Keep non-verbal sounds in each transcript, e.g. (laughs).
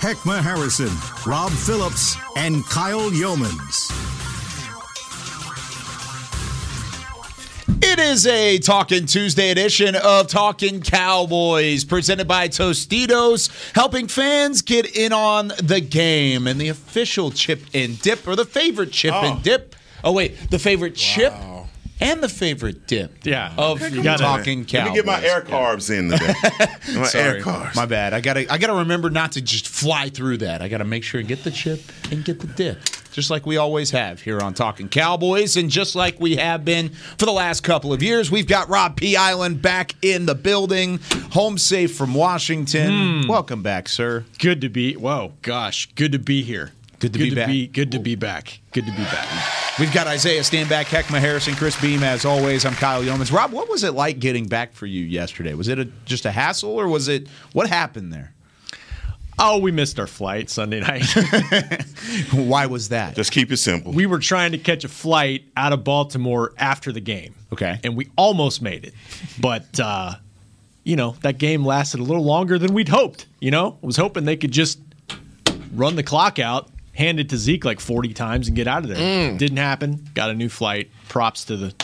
Heckma Harrison, Rob Phillips, and Kyle Youmans. It is a Talking Tuesday edition of Talking Cowboys, presented by Tostitos, helping fans get in on the game and the official chip and dip, or the favorite chip and oh. dip. Oh wait, the favorite chip and the favorite dip. Yeah. of You gotta- Talking Let Cowboys. me get my air carbs in today. (laughs) my Sorry, air carbs. my bad. I gotta, I gotta remember not to just fly through that. I gotta make sure and get the chip and get the dip, just like we always have here on Talking Cowboys, and just like we have been for the last couple of years. We've got Rob P. Island back in the building, home safe from Washington. Hmm. Welcome back, sir. Good to be. Whoa, gosh, good to be here. Good to be back. good to be back. Good to be back. We've got Isaiah Stanback, Heckma Harrison, Chris Beam, as always. I'm Kyle Youmans. Rob, what was it like getting back for you yesterday? Was it a, just a hassle, or was it what happened there? Oh, we missed our flight Sunday night. (laughs) (laughs) Why was that? Just keep it simple. we were trying to catch a flight out of Baltimore after the game. Okay. And we almost made it. But, uh, you know, that game lasted a little longer than we'd hoped. You know, I was hoping they could just run the clock out, hand it to Zeke like 40 times and get out of there. Mm. Didn't happen. Got a new flight. Props to the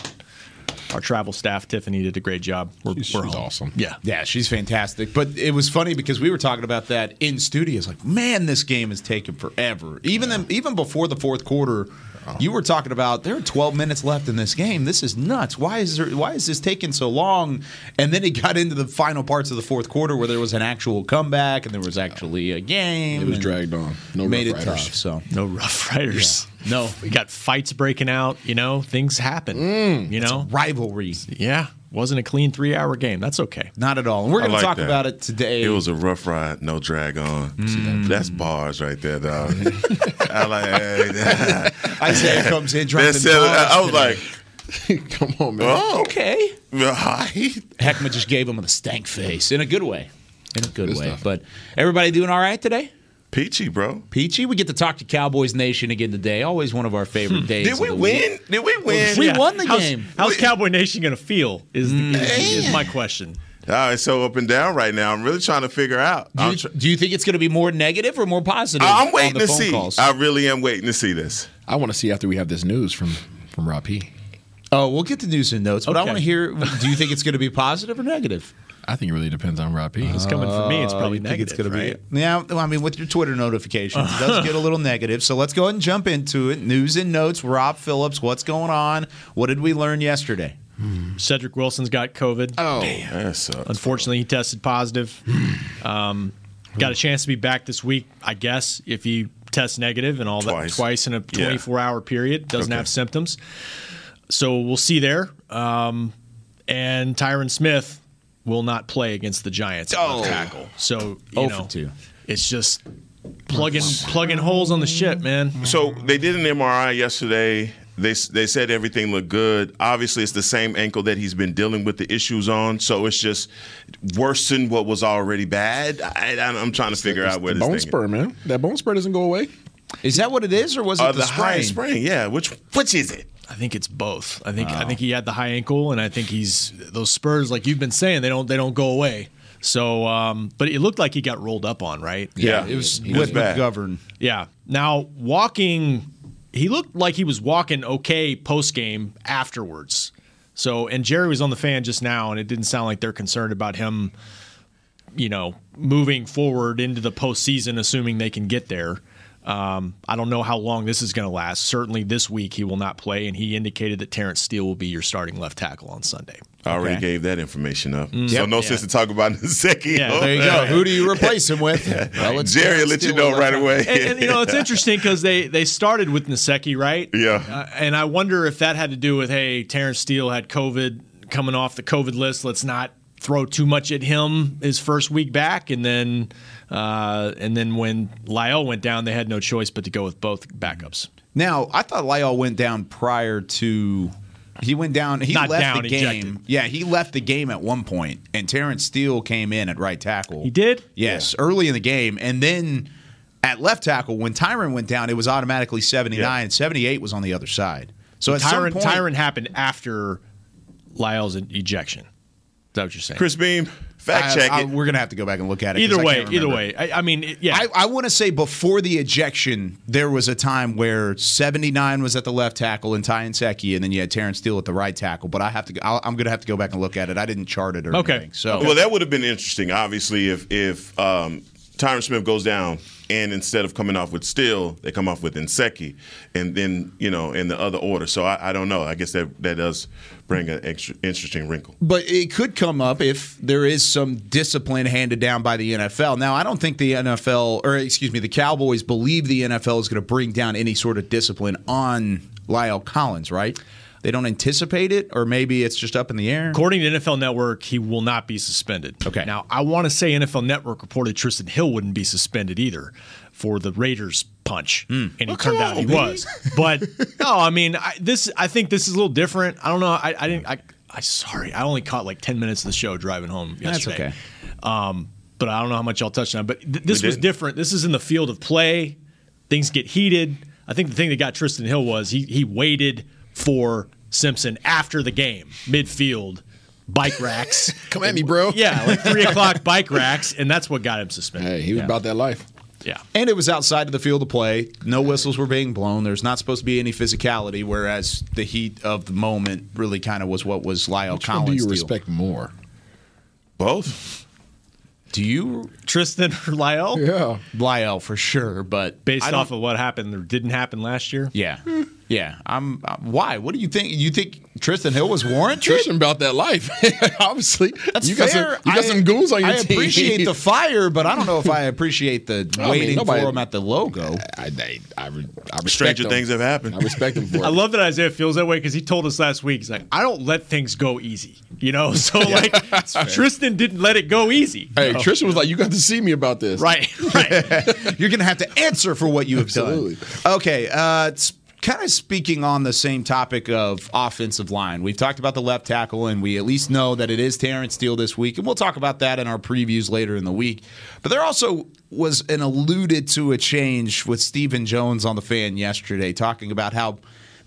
our travel staff. Tiffany did a great job. We're, we're home. awesome. Yeah. Yeah, she's fantastic. But it was funny because we were talking about that in studio. It's like, man, this game has taken forever. Even them, even before the fourth quarter, you were talking about there are 12 minutes left in this game. This is nuts. Why is there? Why is this taking so long? And then it got into the final parts of the fourth quarter where there was an actual comeback and there was actually a game. It was dragged on. No made Rough it Riders. tough. So No Rough Riders. no, We got fights breaking out. You know, things happen. Mm. you know, rivalry. yeah. Wasn't a clean three hour game. That's okay. Not at all. And we're going like to talk that. about it today. It was a rough ride, no drag on. Mm. That's bars right there, dog. (laughs) (laughs) I like. Isaiah comes in dropping That's it. I I was bombs like, (laughs) Come on, man. oh, okay. okay. Heckma just gave him a stank face in a good way. In a good, Good way. stuff. But everybody doing all right today? Peachy, bro. Peachy, we get to talk to Cowboys Nation again today. Always one of our favorite days. Did we win? week. Did we win? We won the how's, game. How's Cowboy Nation going to feel? Is, Mm. is, is my question. Oh, it's so up and down right now. I'm really trying to figure out. Do you, tr- do you think it's going to be more negative or more positive? I'm on waiting the to phone see. Calls? I really am waiting to see this. I want to see after we have this news from from Rob P. oh, we'll get the news and notes, but I want to hear. Do you think it's going to be positive or negative? I think it really depends on Rob P. It's coming from me. It's probably Uh, you think negative. it's gonna right? be yeah. Well, I mean, with your Twitter notifications, it does get a little negative. So let's go ahead and jump into it. News and notes. Rob Phillips, what's going on? What did we learn yesterday? Cedric Wilson's got COVID. Oh, That sucks. Unfortunately, he tested positive. Um, got a chance to be back this week, I guess, if he tests negative and all Twice. that twice in a Yeah. 24 hour period. Doesn't Okay. have symptoms. So we'll see there. Um, and Tyron Smith will not play against the Giants at left tackle. So, you Oh know, two. it's just plugging plugging holes on the ship, man. So they did an MRI yesterday. They they said everything looked good. Obviously, it's the same ankle that he's been dealing with the issues on. So it's just worsened what was already bad. I, am trying to figure out where the this bone thing spur, man. That bone spur doesn't go away. Is that what it is, or was it Uh, the, the high sprain? sprain, yeah. Which which is it? I think it's both. I think I think he had the high ankle, and I think he's those spurs, like you've been saying, they don't they don't go away. So, um, but it looked like he got rolled up on, right? Yeah, It was It was with bad. McGovern. Yeah. Now walking, he looked like he was walking okay post game afterwards. So, and Jerry was on the fan just now, and it didn't sound like they're concerned about him, you know, moving forward into the postseason, assuming they can get there. Um, I don't know how long this is going to last. Certainly this week he will not play, and he indicated that Terence Steele will be your starting left tackle on Sunday. I already Okay. gave that information up. So Yep. no Yeah. sense to talk about (laughs) Nsekhe. Yeah, There you go. Who do you (laughs) replace him with? Well, it's Jerry will Terence let you know right away. and, and, you know it's (laughs) interesting because they they started with Nsekhe, right? Yeah. Uh, and I wonder if that had to do with hey, Terence Steele had COVID coming off the COVID list. Let's not throw too much at him his first week back, and then uh, and then when La'el went down, they had no choice but to go with both backups. Now, I thought La'el went down prior to. He went down. He Not left down, the game. ejected. Yeah, he left the game at one point, and Terence Steele came in at right tackle. He did? Yes, early in the game, and then at left tackle when Tyron went down, it was automatically seventy nine. and Seventy eight was on the other side. So at some Tyron, point, Tyron happened after La'el's ejection. Is that what you're saying? Chris Beam, fact I- check I- it. we're gonna have to go back and look at it. Either way, can't either way. I, I mean, it- yeah. I, I want to say before the ejection, there was a time where 79 was at the left tackle and Ty Nsekhe, and then you had Terence Steele at the right tackle. But I have to, go, I'll, I'm going to have to go back and look at it. I didn't chart it or Okay. anything. So Well, that would have been interesting, obviously, if if um, Tyron Smith goes down and instead of coming off with Steele, they come off with Nsekhe, and then you know in the other order. So I, I don't know. I guess that that does bring an extra interesting wrinkle. But it could come up if there is some discipline handed down by the NFL. Now, I don't think the NFL, or excuse me, the Cowboys believe the NFL is going to bring down any sort of discipline on La'el Collins, right? They don't anticipate it, or maybe it's just up in the air. According to NFL Network, he will not be suspended. Okay. Now, I want to say NFL Network reported Trysten Hill wouldn't be suspended either for the Raiders punch, Hmm. and he turned out he was. But (laughs) no, I mean, I, this. I think this is a little different. I don't know. I, I didn't. I, I sorry. I only caught like ten minutes of the show driving home yesterday. That's okay. Um, but I don't know how much y'all touched on. But th- this We was did. different. This is in the field of play. Things get heated. I think the thing that got Trysten Hill was he he waited for Simpson after the game, midfield, bike racks. (laughs) Come at me, bro. Yeah, like three o'clock bike racks, and that's what got him suspended. Hey, he was about that life. Yeah. And it was outside of the field of play. No whistles were being blown. There's not supposed to be any physicality, whereas the heat of the moment really kind of was what was La'el Which one Collins. do you deal. respect more? Both. Do you? Trysten or La'el, Yeah. La'el for sure, but based I off of what happened or didn't happen last year. yeah, hmm. Yeah. I'm. Uh, why? What do you think? You think Trysten Hill was warranted? (laughs) Trysten about that life. (laughs) Obviously, That's you got fair. some. You got I- some goons on your I team. appreciate the fire, but I don't know if I appreciate the (laughs) I mean, waiting nobody- for him at the logo. I, I, I, I respect Stranger him. things have happened. I respect him for it. I love that Isaiah feels that way because he told us last week. He's like, I don't let things go easy, you know. So like, Trysten didn't let it go easy. Hey, Trysten was like, "You got to see me about this." Right, right. You're going to have to answer for what you have done. Absolutely. done. Okay, uh, it's kind of speaking on the same topic of offensive line. We've talked about the left tackle, and we at least know that it is Terence Steele this week, and we'll talk about that in our previews later in the week. But there also was an alluded to a change with Stephen Jones on the fan yesterday, talking about how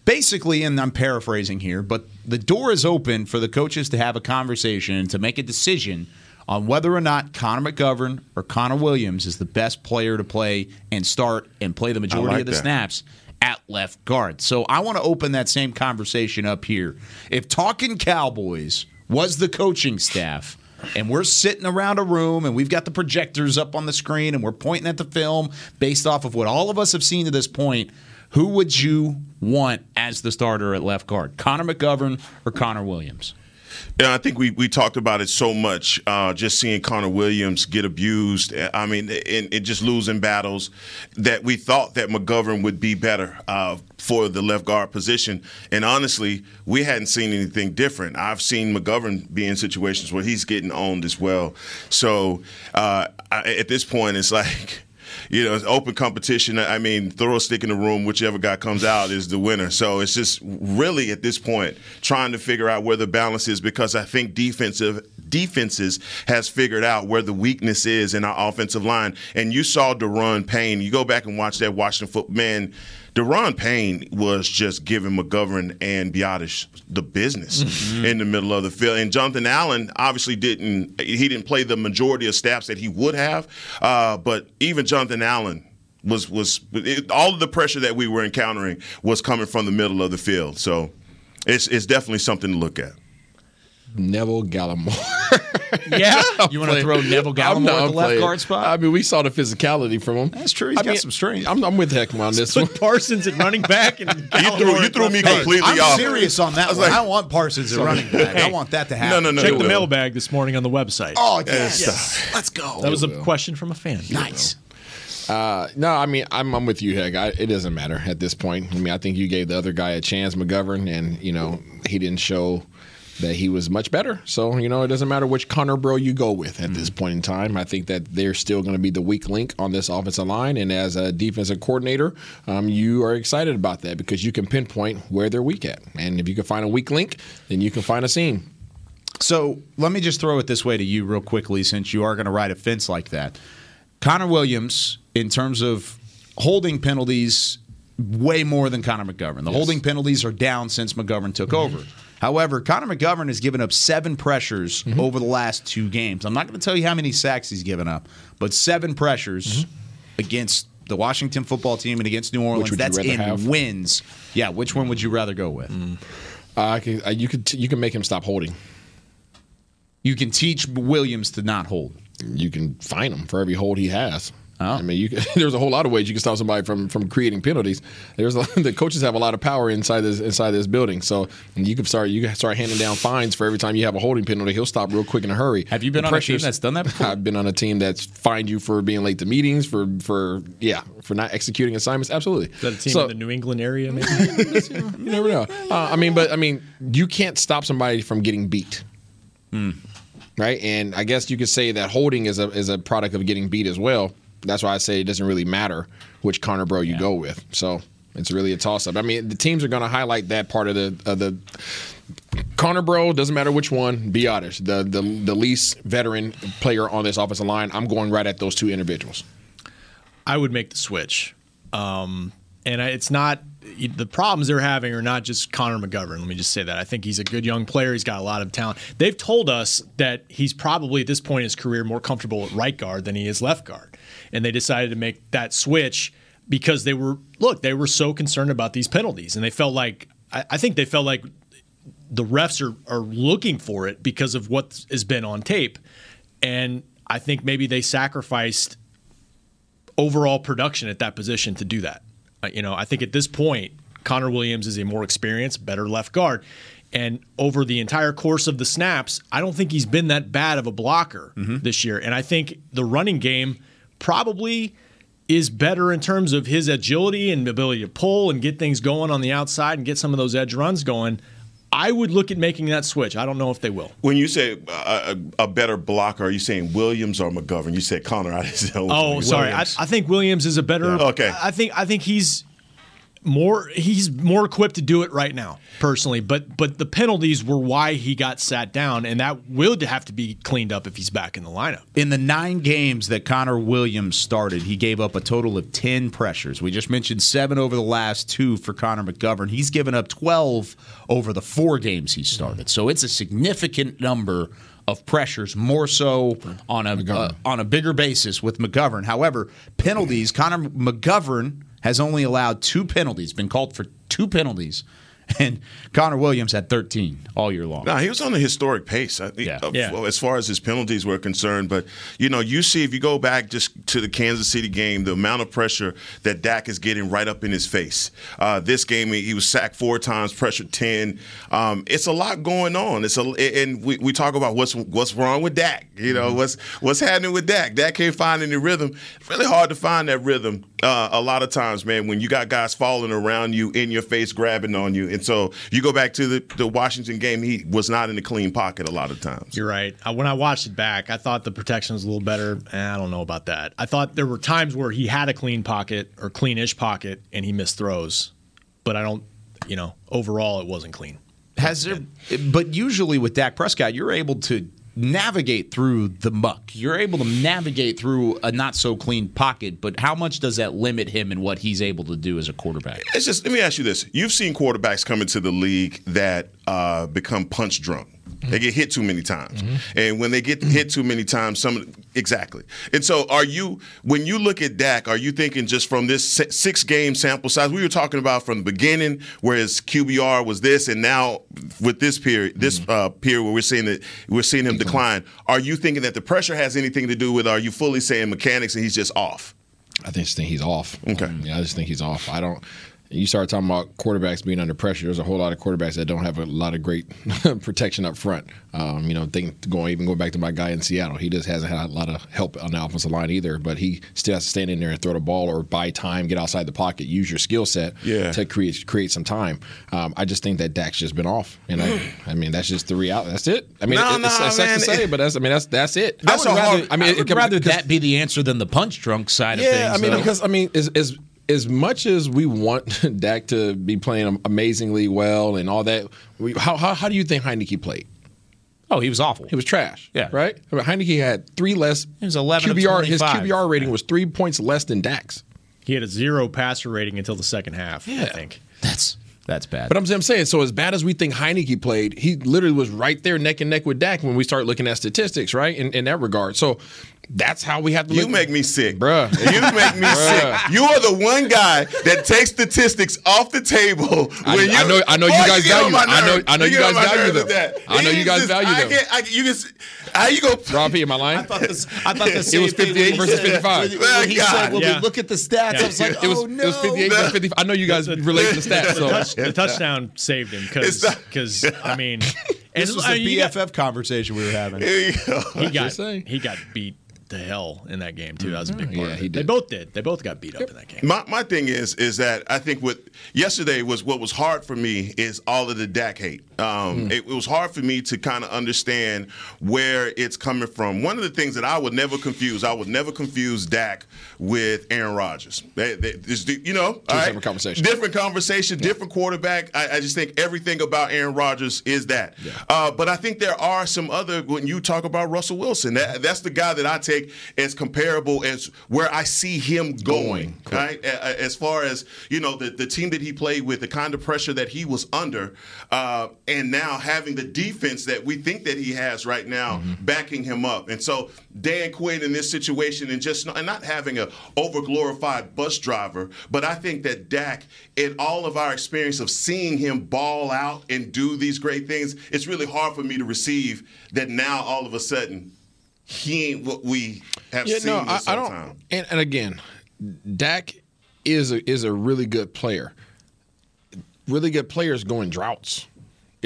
basically, and I'm paraphrasing here, but the door is open for the coaches to have a conversation and to make a decision on whether or not Connor McGovern or Connor Williams is the best player to play and start and play the majority like of the that. snaps at left guard. So I want to open that same conversation up here. If talking Cowboys was the coaching staff, and we're sitting around a room and we've got the projectors up on the screen and we're pointing at the film based off of what all of us have seen to this point, who would you want as the starter at left guard? Connor McGovern or Connor Williams? Yeah, I think we, we talked about it so much. Uh, just seeing Connor Williams get abused. I mean, and, and just losing battles that we thought that McGovern would be better uh, for the left guard position. And honestly, we hadn't seen anything different. I've seen McGovern be in situations where he's getting owned as well. So uh, I, at this point, it's like you know, it's open competition. I mean, throw a stick in the room, whichever guy comes out is the winner. So it's just really at this point trying to figure out where the balance is because I think defensive defenses has figured out where the weakness is in our offensive line. And you saw Daron Payne. You go back and watch that Washington foot man. Daron Payne was just giving McGovern and Biadasz the business in the middle of the field. And Jonathan Allen obviously didn't he didn't play the majority of snaps that he would have. Uh, but even Jonathan Allen was was it, all of the pressure that we were encountering was coming from the middle of the field. So it's it's definitely something to look at. Neville Gallimore. (laughs) (laughs) yeah. You want to throw Neville I'm Gallimore at the left playing. guard spot? I mean, we saw the physicality from him. That's true. He's I got mean, some strength. I'm, I'm with Heckman on (laughs) this one. Parsons at running back and (laughs) You threw you threw me completely off. I'm off. serious on that I was one. like- I want Parsons at running back. I want that to happen. No, no, no. Check the will. mailbag this morning on the website. Oh, yes. Yes. Let's go. that was a question from a fan. nice. Uh, no, I mean, I'm, I'm with you, Heck. I, it doesn't matter at this point. I mean, I think you gave the other guy a chance, McGovern, and you know he didn't show that he was much better. So you know, it doesn't matter which Connor Bro you go with at this point in time. I think that they're still going to be the weak link on this offensive line, and as a defensive coordinator, um, you are excited about that because you can pinpoint where they're weak at, and if you can find a weak link, then you can find a seam. So let me just throw it this way to you, real quickly, since you are going to ride a fence like that. Connor Williams, in terms of holding penalties, way more than Connor McGovern. The holding penalties are down since McGovern took over. However, Connor McGovern has given up seven pressures over the last two games. I'm not going to tell you how many sacks he's given up, but seven pressures against the Washington football team and against New Orleans. That's in have? wins. Yeah, which one would you rather go with? Uh, I can, uh, you could you can make him stop holding. You can teach Williams to not hold. You can fine him for every hold he has. Oh. I mean, you can, (laughs) there's a whole lot of ways you can stop somebody from from creating penalties. There's a, (laughs) the coaches have a lot of power inside this inside this building, so you can start you can start handing down fines for every time you have a holding penalty. He'll stop real quick in a hurry. Have you been The on a team that's done that (laughs) before? I've been on a team that's fined you for being late to meetings, for for yeah, for not executing assignments. Absolutely. Is that a team So- in the New England area? Maybe. you never know. Uh, I mean, but I mean, you can't stop somebody from getting beat, right? And I guess you could say that holding is a is a product of getting beat as well. That's why I say it doesn't really matter which Connor bro you go with. So it's really a toss up. I mean, the teams are going to highlight that part of the of the Connor bro. Doesn't matter which one. Be honest, the the the least veteran player on this offensive line. I'm going right at those two individuals. I would make the switch. Um, and I, it's not the problems they're having are not just Connor McGovern. Let me just say that. I think he's a good young player. He's got a lot of talent. They've told us that he's probably at this point in his career more comfortable at right guard than he is left guard. And they decided to make that switch because they were look, they were so concerned about these penalties. And they felt like I, I think they felt like the refs are, are looking for it because of what has been on tape. And I think maybe they sacrificed overall production at that position to do that. Uh, you know, I think at this point, Connor Williams is a more experienced, better left guard. And over the entire course of the snaps, I don't think he's been that bad of a blocker this year. And I think the running game probably is better in terms of his agility and ability to pull and get things going on the outside and get some of those edge runs going. I would look at making that switch. I don't know if they will. When you say a, a better blocker, are you saying Williams or McGovern? You said Connor. I didn't know. Oh, sorry. I, I think Williams is a better. Yeah. Okay. I think I think he's more he's more equipped to do it right now, personally. But but the penalties were why he got sat down, and that will have to be cleaned up if he's back in the lineup. In the nine games that Connor Williams started, he gave up a total of 10 pressures. We just mentioned seven over the last two for Connor McGovern. He's given up 12 over the four games he started. So it's a significant number of pressures, more so on a uh, on a bigger basis with McGovern. However, penalties, Connor McGovern has only allowed two penalties, been called for two penalties, (laughs) and Connor Williams had 13 all year long. No, he was on a historic pace. I Yeah. uh, Yeah. as far as his penalties were concerned. But you know, you see if you go back just to the Kansas City game, the amount of pressure that Dak is getting right up in his face. Uh, this game, he he was sacked four times, pressured ten. Um, it's a lot going on. It's a and we, we talk about what's what's wrong with Dak. You know Mm-hmm. what's what's happening with Dak. Dak can't find any rhythm. It's really hard to find that rhythm. Uh, a lot of times, man, when you got guys falling around you, in your face, grabbing on you, and so you go back to the, the Washington game, he was not in a clean pocket a lot of times. You're right. When I watched it back, I thought the protection was a little better. Eh, I don't know about that. I thought there were times where he had a clean pocket or cleanish pocket and he missed throws, but I don't. You know, overall, it wasn't clean. Has there? But usually with Dak Prescott, you're able to navigate through the muck. You're able to navigate through a not so clean pocket. But how much does that limit him in what he's able to do as a quarterback? It's just let me ask you this: You've seen quarterbacks come into the league that uh, become punch drunk. Mm-hmm. They get hit too many times, mm-hmm. and when they get mm-hmm. hit too many times, some exactly. And so, are you when you look at Dak? Are you thinking just from this six game sample size we were talking about from the beginning, where his QBR was this, and now with this period, this uh, period where we're seeing that we're seeing him decline? Are you thinking that the pressure has anything to do with? Are you fully saying mechanics and he's just off? I just think he's off. Okay. Yeah, I just think he's off. I don't. You start talking about quarterbacks being under pressure. There's a whole lot of quarterbacks that don't have a lot of great (laughs) protection up front. Um, you know, think, going even going back to my guy in Seattle, he just hasn't had a lot of help on the offensive line either. But he still has to stand in there and throw the ball or buy time, get outside the pocket, use your skill set Yeah. to create create some time. Um, I just think that Dak's just been off, and I, I mean that's just the reality. That's it. I mean, No, it, it's, no, it's man. to say, but that's I mean that's that's it. That's I would a hard- rather, I mean, I it- would it- rather that be the answer than the punch drunk side of things. yeah, things. I mean, though. because I mean, is as as much as we want (laughs) Dak to be playing amazingly well and all that, we, how, how how do you think Heinicke played? oh, he was awful. He was trash. Yeah. right. I mean, Heinicke had three less. He was 11 QBR. His 25. QBR rating was three points less than Dak's. He had a zero passer rating until the second half. I Yeah. think. That's that's bad. But I'm, I'm saying, so as bad as we think Heinicke played, he literally was right there neck and neck with Dak when we start looking at statistics, right? In, in that regard. So that's how we have to You look. make me sick, Bruh. You make me sick. You are the one guy that takes statistics off the table. I- you, I know- I know you guys get value. I know- I know you get on guys value them. that. I know you guys just- value I them. can't- I, you can, how you go? (laughs) Rob P, am I lying? I thought this. I thought the (laughs) It was 58 when versus said- 55. When, when he oh, God. said, "When Yeah. we look at the stats," I was like, it was, "Oh no!" it was 58 versus 55. I know you guys relate to the stats. So Touch, the touchdown saved him It's not- because I mean, (laughs) This was I the mean, you got- BFF conversation we were having. Here you go. he got he got beat to hell in that game too. That was a big part. Yeah, of it. he They both did. They both got beat up in that game. My my thing is is that I think what yesterday was what was hard for me is all of the Dak hate. Um, it, it was hard for me to kind of understand where it's coming from. One of the things that I would never confuse, I would never confuse Dak with Aaron Rodgers. They, they, it's you know, all right? separate conversations. different conversation, different quarterback. I, I just think everything about Aaron Rodgers is that. Uh, but I think there are some other when you talk about Russell Wilson, that, that's the guy that I take as comparable as where I see him going. Right, A- a- as far as you know, the the team that he played with, the kind of pressure that he was under, uh, and now having the defense that we think that he has right now backing him up, and so Dan Quinn in this situation and just not, and not having a over glorified bus driver, but I think that Dak, in all of our experience of seeing him ball out and do these great things, it's really hard for me to receive that now all of a sudden he ain't what we have Yeah, seen no, I, this I whole don't. time. And, and again, Dak is a, is a really good player. Really good players go in droughts.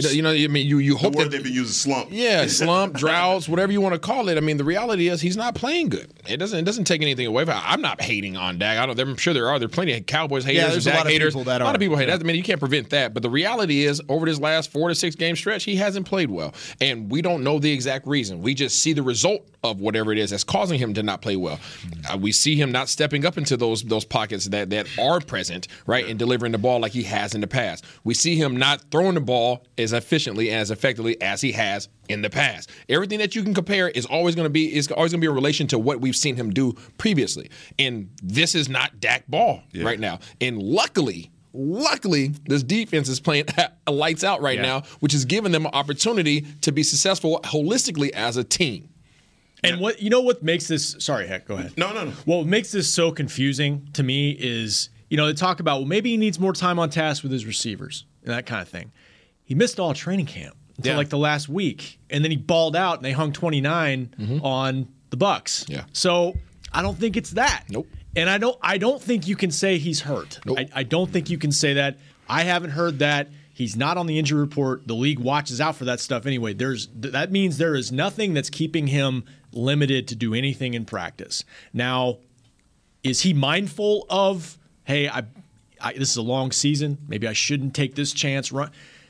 You know, you know, I mean, you you The hope word that they've been using slump. Yeah, (laughs) slump, droughts, whatever you want to call it. I mean, the reality is he's not playing good. It doesn't it doesn't take anything away from. I'm not hating on Dak. I don't. I'm sure there are. There are plenty of Cowboys haters. Yeah, there's and a lot of haters. people that a lot of people hate. that. I mean, you can't prevent that. But the reality is, over this last four to six game stretch, he hasn't played well, and we don't know the exact reason. We just see the result of whatever it is that's causing him to not play well. Uh, we see him not stepping up into those those pockets that that are present, right, and delivering the ball like he has in the past. We see him not throwing the ball as efficiently and as effectively as he has in the past. Everything that you can compare is always going to be is always going to be in relation to what we've seen him do previously. And this is not Dak Ball right now. And luckily. Luckily, this defense is playing (laughs) lights out right Yeah. now, which is giving them an opportunity to be successful holistically as a team. And what you know what makes this sorry, heck, go ahead. No, no, no. What makes this so confusing to me is, you know, they talk about well, maybe he needs more time on task with his receivers and that kind of thing. He missed all training camp until Yeah. like the last week, and then he balled out and they hung 29 mm-hmm. on the Bucks. Yeah. So I don't think it's that. Nope. And I don't I don't think you can say he's hurt. Nope. I, I don't think you can say that. I haven't heard that. He's not on the injury report. The league watches out for that stuff anyway. There's that means there is nothing that's keeping him limited to do anything in practice. Now, is he mindful of hey, I, I this is a long season. Maybe I shouldn't take this chance. Run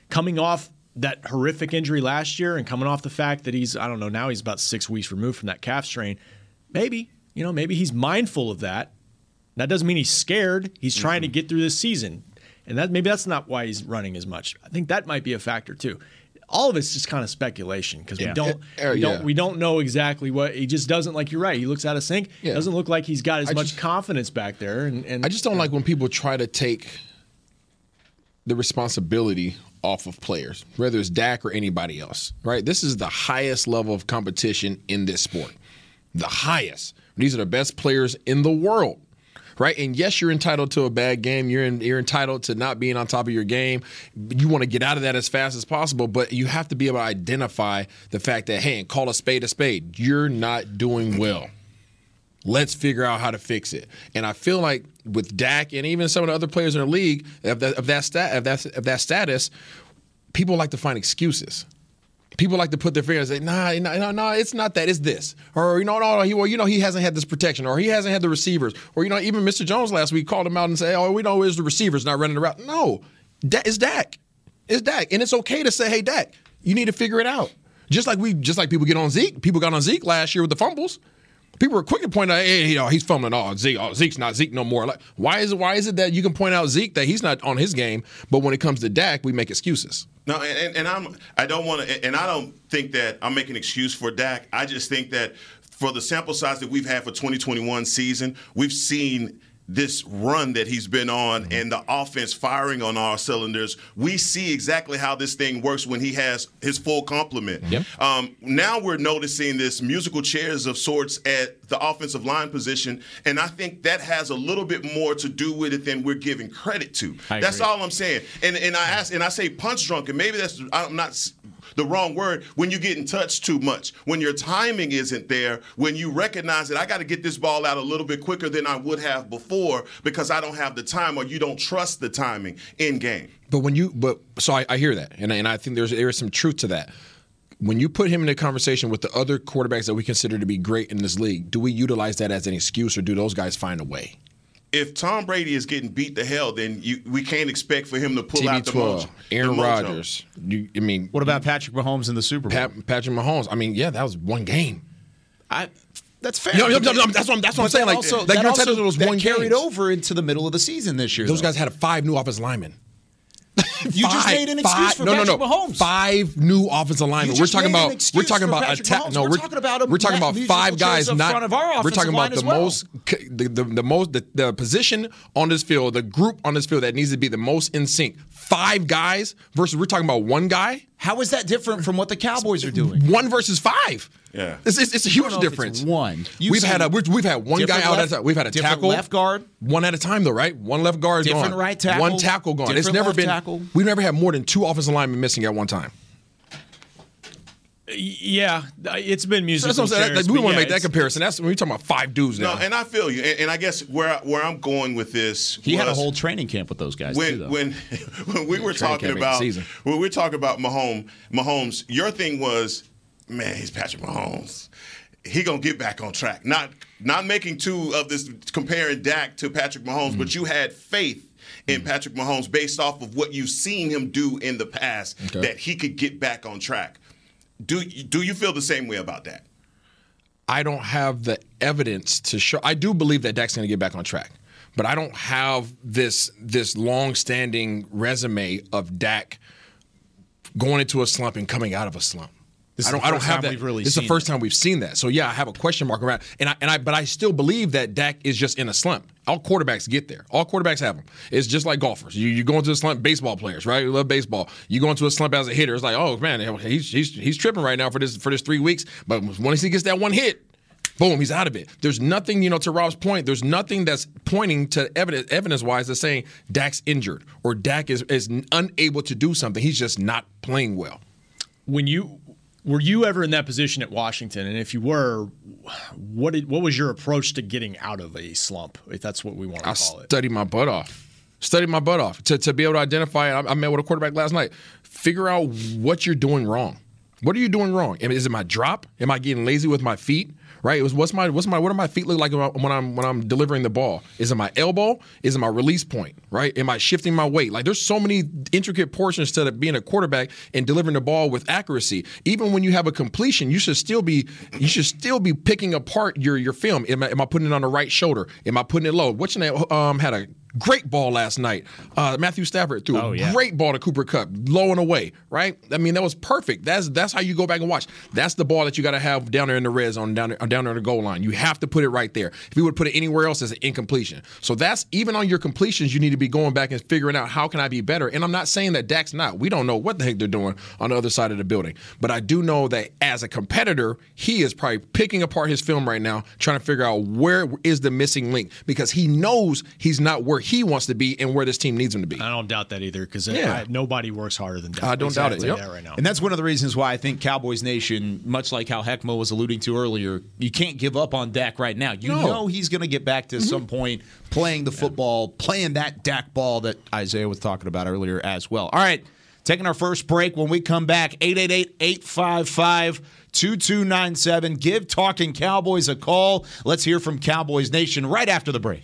coming off that horrific injury last year and coming off the fact that he's I don't know now he's about six weeks removed from that calf strain. Maybe you know maybe he's mindful of that. That doesn't mean he's scared. He's trying to get through this season, and that maybe that's not why he's running as much. I think that might be a factor too. All of it's just kind of speculation because we don't Uh, we don't yeah. we don't know exactly what he just doesn't like. You're right. He looks out of sync. Yeah. Doesn't look like he's got as I much just- confidence back there. And, and I just don't like when people try to take the responsibility off of players, whether it's Dak or anybody else, right? This is the highest level of competition in this sport. The highest. These are the best players in the world. Right. And yes, you're entitled to a bad game. You're in, you're entitled to not being on top of your game. You want to get out of that as fast as possible, but you have to be able to identify the fact that, hey, and call a spade a spade. You're not doing well Let's figure out how to fix it. And I feel like with Dak and even some of the other players in the league of that of that stat of that of that status, people like to find excuses. People like to put their finger and say, "Nah, no, no, no, it's not that. It's this." Or you know, no, no, he, well, you know, he hasn't had this protection, or he hasn't had the receivers, or you know, even Mr. Jones last week called him out and say, "Oh, we know it's the receivers not running around." No, that is Dak. It's Dak, and it's okay to say, "Hey, Dak, you need to figure it out." Just like we, just like people get on Zeke. People got on Zeke last year with the fumbles. People were quick to point out, hey, you know, he's fumbling. Oh, Zeke, oh, Zeke's not Zeke no more. Like, why is it? Why is it that you can point out Zeke that he's not on his game, but when it comes to Dak, we make excuses? No, and, and I'm I don't want to, and I don't think that I'm making excuse for Dak. I just think that for the sample size that we've had for 2021 season, we've seen this run that he's been on and the offense firing on all cylinders, we see exactly how this thing works when he has his full complement. Yep. Um, now we're noticing this musical chairs of sorts at the offensive line position, and I think that has a little bit more to do with it than we're giving credit to. I That's agree. all I'm saying. And and I ask and I say punch drunk, and maybe that's I'm not the wrong word when you get in touch too much, when your timing isn't there, when you recognize that I got to get this ball out a little bit quicker than I would have before because I don't have the time or you don't trust the timing in game. But when you, but so I, I hear that, and, and I think there's there is some truth to that. When you put him in a conversation with the other quarterbacks that we consider to be great in this league, do we utilize that as an excuse, or do those guys find a way? If Tom Brady is getting beat to hell, then you, we can't expect for him to pull out the TB12, mojo. Aaron. Rodgers. You, I mean, What about Patrick Mahomes in the Super Bowl? Pat, Patrick Mahomes? I mean, yeah, that was one game. I, that's fair. No, no, no, no, that's what I'm- that's what I'm saying, like- also, like that you're also- entitled to those that one carried games. over into the middle of the season this year. Those though. guys had a five new offensive linemen. (laughs) You just made an excuse five- for no, Patrick no, no. Mahomes. Five new offensive linemen. We're talking about. We're talking about attack. No, We're we're, talking about We're talking about five guys. Not front of our We're talking about the well. most, the, the, the most, the, the position on this field, the group on this field that needs to be the most in sync. Five guys versus we're talking about one guy. How is that different from what the Cowboys are doing? One versus five. Yeah. it's, it's, it's a huge know if it's difference. one. You've We've had a we've, we've had one guy different out left- at a time. We've had a different tackle left guard. one at a time though, right? One left guard Different gone. right tackle, One tackle gone. It's different never left been. tackle. We've never had more than two offensive linemen missing at one time. Yeah, it's been So musical that's what I'm saying. chairs, Like, we but want yeah, to make that comparison. That's when we're talking about five dudes No, and I feel you. And, and I guess where where I'm going with this, He had a whole training camp with those guys too, when though. when (laughs) when we were talking camp ain't the about season. when we were talking about Mahomes, Mahomes, your thing was, man, he's Patrick Mahomes. He gonna get back on track. Not not making two of this comparing Dak to Patrick Mahomes, but mm. you had faith in mm. Patrick Mahomes based off of what you've seen him do in the past Okay. that he could get back on track. Do do you feel the same way about that? I don't have the evidence to show. I do believe that Dak's going to get back on track, but I don't have this this long-standing resume of Dak going into a slump and coming out of a slump. This I don't. I don't have that. really is the first that. time we've seen that. So yeah, I have a question mark around, and I and I. But I still believe that Dak is just in a slump. All quarterbacks get there. All quarterbacks have them. It's just like golfers. You you go into a slump. Baseball players, right? You love baseball. You go into a slump as a hitter. It's like, oh man, he's he's he's tripping right now for this for this three weeks. But once he gets that one hit, boom, he's out of it. There's nothing, you know, to Rob's point, there's nothing that's pointing to evidence evidence wise that's saying Dak's injured or Dak is, is unable to do something. He's just not playing well. when you were you ever in that position at Washington? And if you were, what did, what was your approach to getting out of a slump? If that's what we want to I call it. studied my butt off. Studied my butt off to, to be able to identify. I, I met with a quarterback last night. Figure out what you're doing wrong. What are you doing wrong? Is it my drop? Am I getting lazy with my feet? Right? It was what's my what's my what do my feet look like when I'm when I'm delivering the ball? Is it my elbow? Is it my release point? Right? Am I shifting my weight? Like there's so many intricate portions to being a quarterback and delivering the ball with accuracy. Even when you have a completion, you should still be you should still be picking apart your your film. Am I, am I putting it on the right shoulder? Am I putting it low? What's your name? Um, had a great ball last night. Uh, Matthew Stafford threw Oh, a yeah. great ball to Cooper Kupp, low and away. Right? I mean, that was perfect. That's that's how you go back and watch. That's the ball that you got to have down there in the red zone, down there, down there on the goal line. You have to put it right there. If you would put it anywhere else, it's an incompletion. So that's even on your completions, you need to be going back and figuring out how can I be better. And I'm not saying that Dak's not. We don't know what the heck they're doing on the other side of the building. But I do know that as a competitor, he is probably picking apart his film right now, trying to figure out where is the missing link because he knows he's not where where he wants to be and where this team needs him to be. I don't doubt that either because uh, Yeah. nobody works harder than Dak. I don't doubt it. I'll tell you Yep. that right now. And that's one of the reasons why I think Cowboys Nation, much like how Heckma was alluding to earlier, you can't give up on Dak right now. You No. know he's going to get back to mm-hmm. some point playing the football, playing that Dak ball that Isaiah was talking about earlier as well. All right, taking our first break. When we come back, 888 855 2297. Give Talking Cowboys a call. Let's hear from Cowboys Nation right after the break.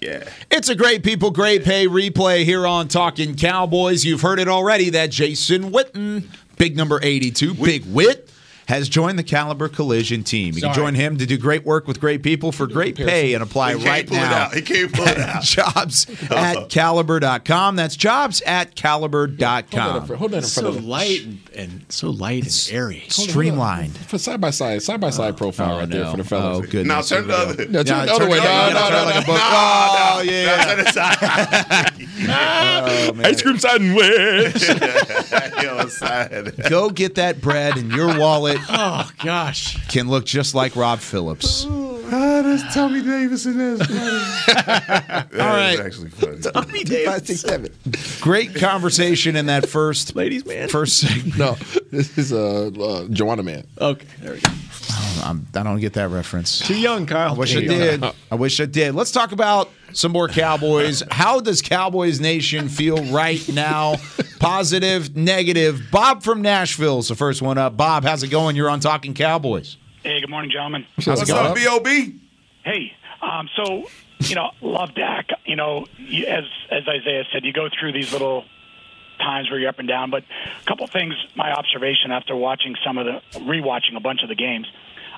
Yeah. It's a great people, great pay replay here on Talking Cowboys. You've heard it already that Jason Witten, big number 82, Big Wit, has joined the Caliber Collision team. You can join him to do great work with great people for great pay and apply right now. He can't pull it (laughs) out. jobs at (laughs) caliber.com. That's jobs at caliber.com. Hold that in front so of light and, and so light and airy. Streamlined. For side by side, side by side oh, profile oh, right there for the fellas. Oh, goodness. Now turn the other. No, turn Yeah, the other turn way. it- No, you no, gotta no, turn like no. a book. No, Oh, no. yeah. Now turn it side. (laughs) (laughs) Ice cream sandwich. (laughs) Yo, side. Go get that bread, and your wallet (laughs) Oh gosh. can look just like Rob Phillips. Ah, that's Tommy Davis in there. All right. actually funny. Five, six, seven. Great conversation in that first Ladies, man. first segment. No, this is uh, uh Joanna Man. Okay, there we go. I'm, I don't get that reference. Too young, Kyle. I wish I Too young. did. I wish I did. Let's talk about some more Cowboys. How does Cowboys Nation feel right now? Positive, negative. Bob from Nashville is the first one up. Bob, how's it going? You're on Talking Cowboys. Hey, good morning, gentlemen. How's What's it going? up, B.O.B.? Hey, um, so you know, love Dak. You know, as as Isaiah said, you go through these little times where you're up and down. But a couple things, my observation after watching some of the rewatching a bunch of the games,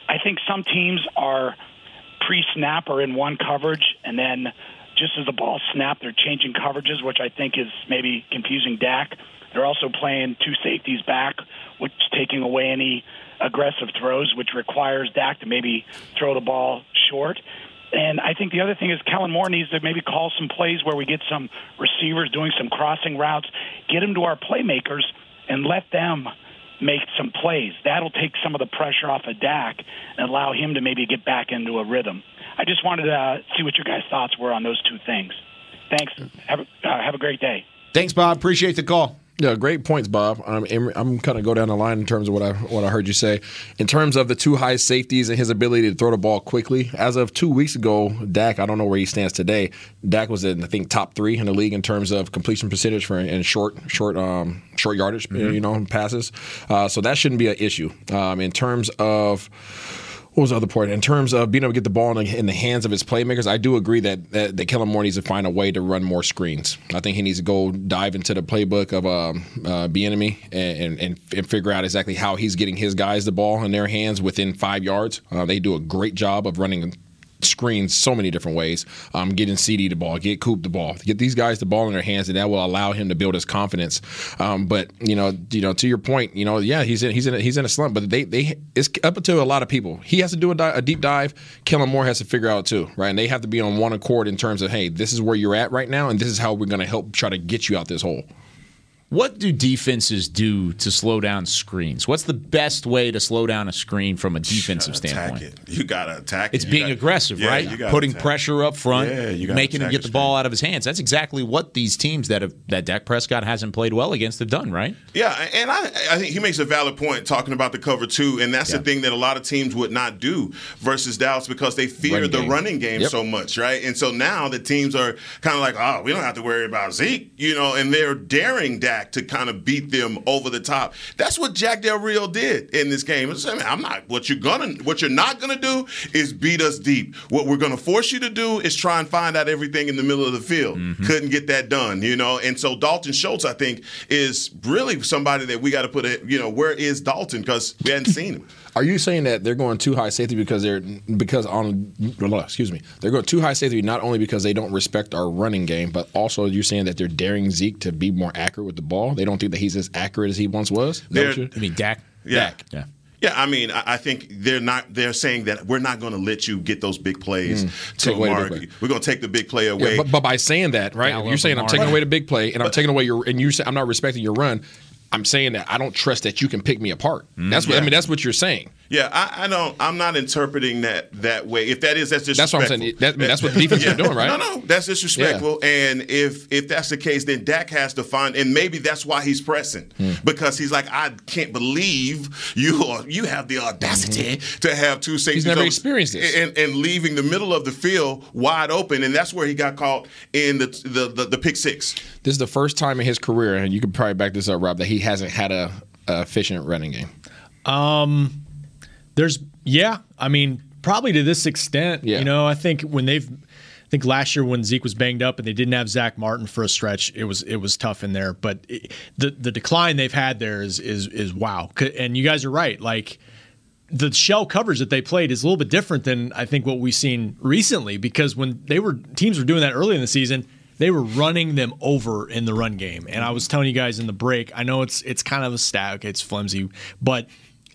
I think some teams are pre-snap or in one coverage, and then just as the ball snapped, they're changing coverages, which I think is maybe confusing Dak. They're also playing two safeties back, which taking away any aggressive throws, which requires Dak to maybe throw the ball short. And I think the other thing is Kellen Moore needs to maybe call some plays where we get some receivers doing some crossing routes, get them to our playmakers, and let them make some plays. That'll take some of the pressure off of Dak and allow him to maybe get back into a rhythm. I just wanted to uh, see what your guys' thoughts were on those two things. Thanks. Have a, uh, have a great day. Thanks, Bob. Appreciate the call. Yeah, great points, Bob. Um, and I'm kind of go down the line in terms of what I what I heard you say. In terms of the two high safeties and his ability to throw the ball quickly, as of two weeks ago, Dak. I don't know where he stands today. Dak was in I think top three in the league in terms of completion percentage for in short short um, short yardage, Mm-hmm. you know, passes. Uh, so that shouldn't be an issue. Um, in terms of what was the other point? In terms of being able to get the ball in the, hands of his playmakers, I do agree that, that that Kellen Moore needs to find a way to run more screens. I think he needs to go dive into the playbook of um, uh, enemy and, and and figure out exactly how he's getting his guys the ball in their hands within five yards. Uh, they do a great job of running screens so many different ways. Um, getting CD the ball, get Coop the ball, get these guys the ball in their hands, and that will allow him to build his confidence. Um, but you know, you know, to your point, you know, yeah, he's in he's in a, he's in a slump, but they they it's up to a lot of people. He has to do a, di- a deep dive. Kellen Moore has to figure out too, right? And they have to be on one accord in terms of hey, this is where you're at right now, and this is how we're going to help try to get you out this hole. What do defenses do to slow down screens? What's the best way to slow down a screen from a defensive standpoint? It. You gotta attack. It's it. Being gotta- aggressive, Yeah, right? Putting pressure up front, Yeah, making him get the the ball out of his hands. That's exactly what these teams that have that Dak Prescott hasn't played well against have done, right? Yeah, and I, I think he makes a valid point talking about the cover two, and that's Yeah. the thing that a lot of teams would not do versus Dallas because they fear Running the game. running game Yep. so much, right? And so now the teams are kind of like, oh, we don't have to worry about Zeke, you know, and they're daring Dak to kind of beat them over the top. That's what Jack Del Rio did in this game. Mean, I'm not what you're gonna, what you're not gonna do is beat us deep. What we're gonna force you to do is try and find out everything in the middle of the field. Mm-hmm. Couldn't get that done, you know. And so Dalton Schultz, I think, is really somebody that we got to put a, you know, where is Dalton because we hadn't seen him. Are you saying that they're going too high safety because they're because on excuse me they're going too high safety not only because they don't respect our running game but also you're saying that they're daring Zeke to be more accurate with the ball. They don't think that he's as accurate as he once was. They're- what I mean, Dak. Yeah. Dak. Yeah. Yeah, I mean, I I think they're not. They're saying that we're not going to let you get those big plays Mm. to Take away the Mark. We're going to take the big play away. Yeah, but, but by saying that, right? Gallup you're saying and I'm taking away the big play, and I'm taking away your, and you say I'm not respecting your run. I'm saying that I don't trust that you can pick me apart. That's what I mean. That's what you're saying. Yeah, I, I don't. I'm not interpreting that that way. If that is, that's That's disrespectful. what I'm saying. That- I mean, that's what the defense is doing, right? No, no, that's disrespectful. And if if that's the case, then Dak has to find, and maybe that's why he's pressing Hmm. because he's like, I can't believe you are, you have the audacity to have two safeties. Hmm. never on- experienced this. and, and leaving the middle of the field wide open, and that's where he got caught in the the, the, the pick six. This is the first time in his career, and you could probably back this up, Rob, that he hasn't had a, a efficient running game. Um, there's yeah, I mean, probably to this extent. Yeah. You know, I think when they've, I think last year when Zeke was banged up and they didn't have Zach Martin for a stretch, it was it was tough in there. But it, the the decline they've had there is is is wow. And you guys are right, like. The shell coverage that they played is a little bit different than I think what we've seen recently because when they were teams were doing that early in the season, they were running them over in the run game. And I was telling you guys in the break, I know it's it's kind of a stat, okay, it's flimsy, but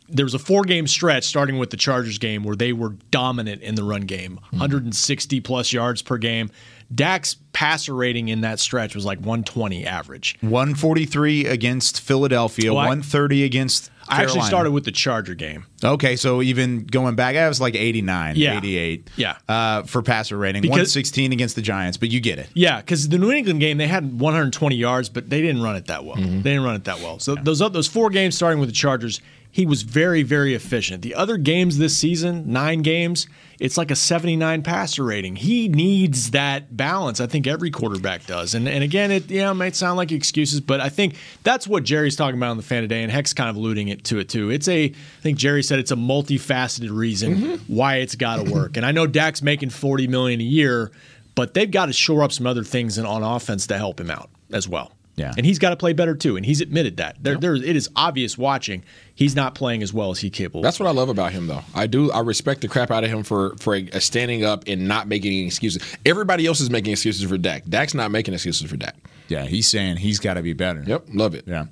there was a four game stretch starting with the Chargers game where they were dominant in the run game, 160 plus yards per game. Dak's passer rating in that stretch was like 120 average. 143 against Philadelphia, I- 130 against. I actually started with the Charger game. Okay, so even going back, I was like 89, Yeah. 88. Yeah. Uh, for passer rating, Because- 116 against the Giants, but you get it. Yeah, because the New England game they had 120 yards, but they didn't run it that well. They didn't run it that well. So those those four games starting with the Chargers, he was very very efficient. The other games this season, nine games, it's like a 79 passer rating. He needs that balance. I think every quarterback does. And and again, it yeah it might sound like excuses, but I think that's what Jerry's talking about on the fan today, and Heck's kind of alluding it to it too. It's a I think Jerry said it's a multifaceted reason mm-hmm. why it's got to work. And I know Dak's making 40 million a year, but they've got to shore up some other things on offense to help him out as well. Yeah. And he's got to play better too. And he's admitted that. There, there, it is obvious watching. He's not playing as well as he capable. That's what I love about him, though. I do. I respect the crap out of him for for uh, standing up and not making any excuses. Everybody else is making excuses for Dak. Dak's not making excuses for Dak. Yeah, he's saying he's got to be better. Yep, love it. Yeah.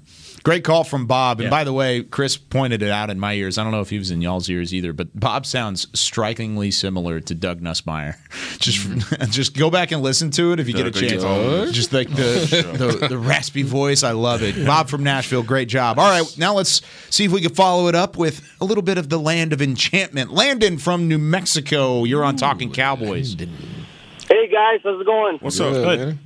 Great call from Bob. And Yeah. by the way, Chris pointed it out in my ears. I don't know if he was in y'all's ears either, but Bob sounds strikingly similar to Doug Nussmeier. (laughs) Just (laughs) just go back and listen to it if you get a Doug, are you chance. talking? Just like the, the, the raspy voice. I love it. Bob from Nashville, great job. All right, now let's see if we can follow it up with a little bit of the land of enchantment. Landon from New Mexico. You're on Talking Cowboys. Hey guys, how's it going? What's up? Good, man.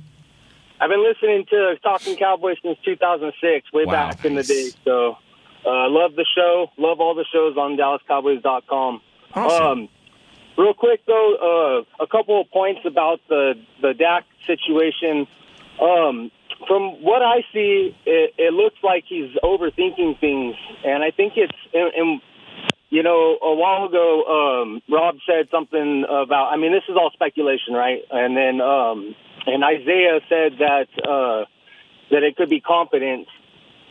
I've been listening to Talking Cowboys since 2006, way Wow, back in the day. So, uh, love the show. Love all the shows on DallasCowboys.com. Awesome. Um, real quick though, uh, a couple of points about the the Dak situation. Um, from what I see, it, it looks like he's overthinking things, and I think it's. And, and, you know, a while ago, um, Rob said something about. I mean, this is all speculation, right? And then, um, and Isaiah said that uh, that it could be confidence.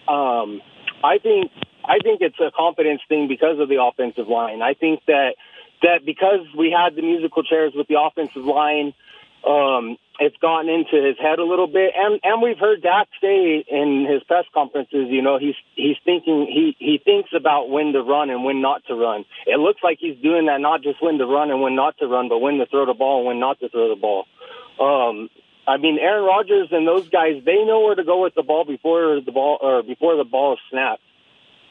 Um, I think I think it's a confidence thing because of the offensive line. I think that that because we had the musical chairs with the offensive line, um, it's gotten into his head a little bit. And and we've heard Dak say in his press conferences, you know, he's he's thinking he he thinks about when to run and when not to run. It looks like he's doing that not just when to run and when not to run, but when to throw the ball and when not to throw the ball. Um, I mean, Aaron Rodgers and those guys, they know where to go with the ball before the ball or before the ball is snapped.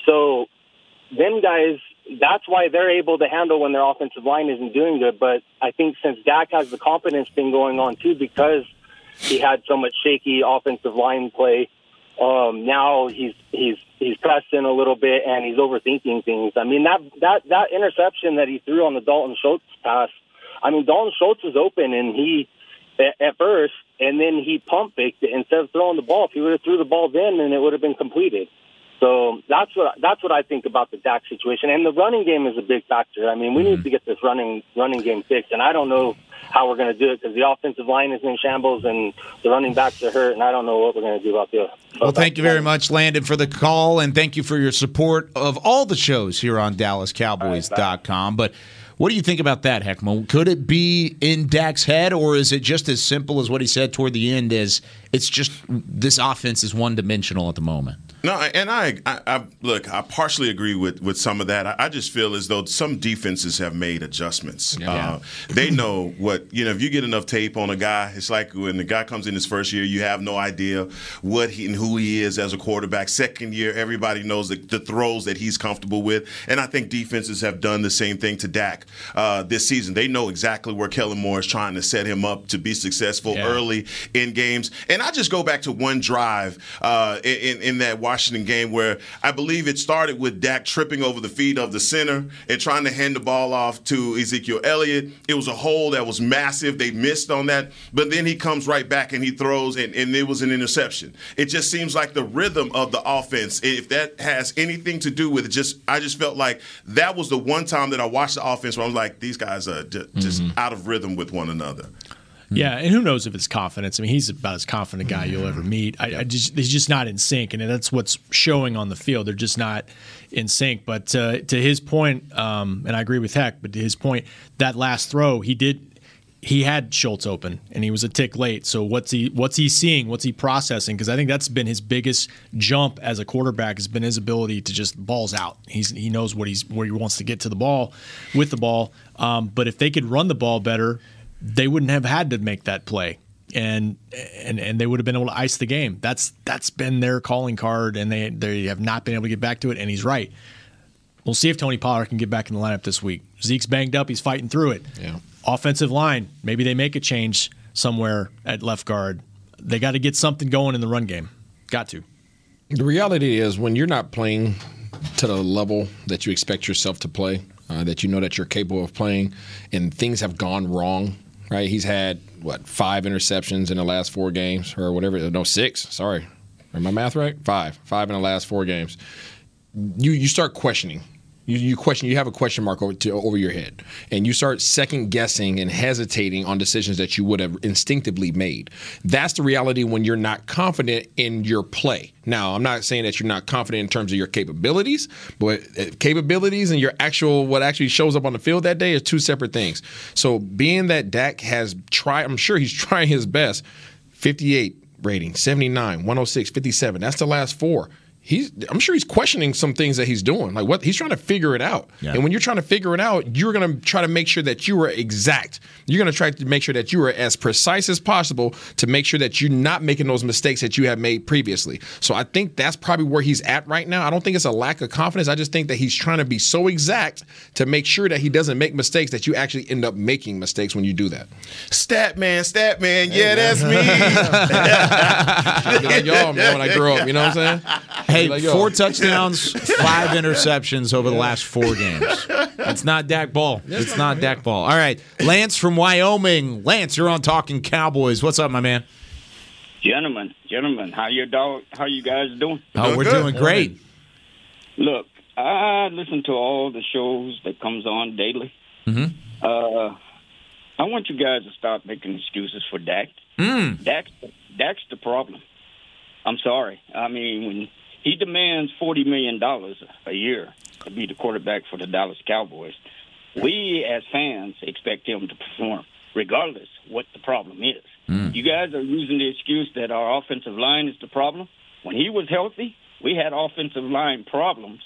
So them guys, that's why they're able to handle when their offensive line isn't doing good. But I think since Dak has the confidence thing going on too, because he had so much shaky offensive line play, um, now he's he's he's pressing a little bit and he's overthinking things. I mean that that that interception that he threw on the Dalton Schultz pass. I mean Dalton Schultz was open and he at, first, and then he pump faked it instead of throwing the ball. If he would have threw the ball then, then it would have been completed. So that's what that's what I think about the Dak situation, and the running game is a big factor. I mean, we need mm-hmm. to get this running running game fixed, and I don't know how we're going to do it because the offensive line is in shambles and the running backs are hurt, and I don't know what we're going to do about the. Well, thank you very much, Landon, for the call, and thank you for your support of all the shows here on DallasCowboys.com. But what do you think about that, Heckman? Could it be in Dak's head, or is it just as simple as what he said toward the end? As it's just this offense is one dimensional at the moment. No, and I, I, I look. I partially agree with with some of that. I, I just feel as though some defenses have made adjustments. Uh, they know what you know. If you get enough tape on a guy, it's like when the guy comes in his first year, you have no idea what he and who he is as a quarterback. Second year, everybody knows the, the throws that he's comfortable with, and I think defenses have done the same thing to Dak uh, this season. They know exactly where Kellen Moore is trying to set him up to be successful early in games. And I just go back to one drive uh, in in that Washington game where I believe it started with Dak tripping over the feet of the center and trying to hand the ball off to Ezekiel Elliott. It was a hole that was massive. They missed on that, but then he comes right back and he throws, and, and it was an interception. It just seems like the rhythm of the offense. If that has anything to do with it, just I just felt like that was the one time that I watched the offense where I was like, these guys are ju- just out of rhythm with one another. Yeah, and who knows if it's confidence? I mean, he's about as confident a guy you'll ever meet. I, I just he's just not in sync, and that's what's showing on the field. They're just not in sync. But uh, to his point, um, and I agree with Heck, but to his point, that last throw he did. He had Schultz open, and he was a tick late. So what's he what's he seeing? What's he processing? Because I think that's been his biggest jump as a quarterback has been his ability to just balls out. He's he knows what he's where he wants to get to the ball with the ball. Um, but if they could run the ball better, they wouldn't have had to make that play and and and they would have been able to ice the game. That's that's been their calling card, and they they have not been able to get back to it. And he's right. We'll see if Tony Pollard can get back in the lineup this week. Zeke's banged up; he's fighting through it. Yeah. Offensive line, maybe they make a change somewhere at left guard. They got to get something going in the run game. Got to. The reality is when you're not playing to the level that you expect yourself to play, uh, that you know that you're capable of playing, and things have gone wrong. Right? He's had what five interceptions in the last four games, or whatever. No, six. Sorry, am my math right? Five. Five in the last four games. You you start questioning. You, you question. You have a question mark over to, over your head, and you start second guessing and hesitating on decisions that you would have instinctively made. That's the reality when you're not confident in your play. Now, I'm not saying that you're not confident in terms of your capabilities, but uh, capabilities and your actual what actually shows up on the field that day is two separate things. So, being that Dak has tried, I'm sure he's (laughs) trying his best. 58 rating, 79, 106, 57. That's the last four. He's I'm sure he's questioning some things that he's doing. Like what he's trying to figure it out. Yeah. And when you're trying to figure it out, you're going to try to make sure that you are exact. You're going to try to make sure that you are as precise as possible to make sure that you're not making those mistakes that you have made previously. So I think that's probably where he's at right now. I don't think it's a lack of confidence. I just think that he's trying to be so exact to make sure that he doesn't make mistakes that you actually end up making mistakes when you do that. Stat man, stat man. Yeah, that's me. I'd (laughs) be like y'all, man, when I grow up. You know what I'm saying? Hey, Like, four touchdowns, (laughs) five interceptions over the last four games. It's not Dak Ball. It's not Dak Ball. All right, Lance from Wyoming. Lance, you're on Talking Cowboys. What's up, my man? Gentlemen, gentlemen, how you dog? How you guys doing? Oh, we're doing great. Look, I listen to all the shows that comes on daily. Mm-hmm. Uh, I want you guys to stop making excuses for Dak. Mm. Dak, Dak's the problem. I'm sorry. I mean, when he demands forty million dollars a year to be the quarterback for the Dallas Cowboys, we as fans expect him to perform, regardless what the problem is. You guys are using the excuse that our offensive line is the problem. When he was healthy, we had offensive line problems,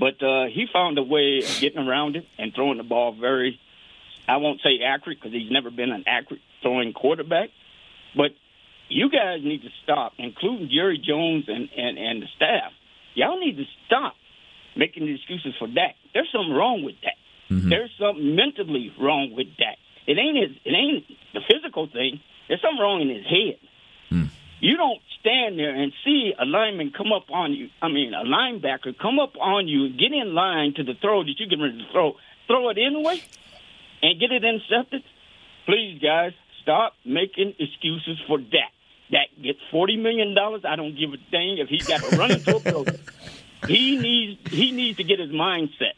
but uh, he found a way of getting around it and throwing the ball very, I won't say accurate because he's never been an accurate throwing quarterback, but you guys need to stop, including Jerry Jones and, and, and the staff. Y'all need to stop making excuses for Dak. There's something wrong with Dak. Mm-hmm. There's something mentally wrong with Dak. It ain't his, it ain't the physical thing. There's something wrong in his head. Hmm. You don't stand there and see a lineman come up on you. I mean, a linebacker come up on you, get in line to the throw that you get ready to throw, throw it anyway, and get it intercepted. Please, guys, stop making excuses for Dak. Dak gets forty million dollars. I don't give a thing if he's got to run into a building. (laughs) He needs he needs to get his mindset,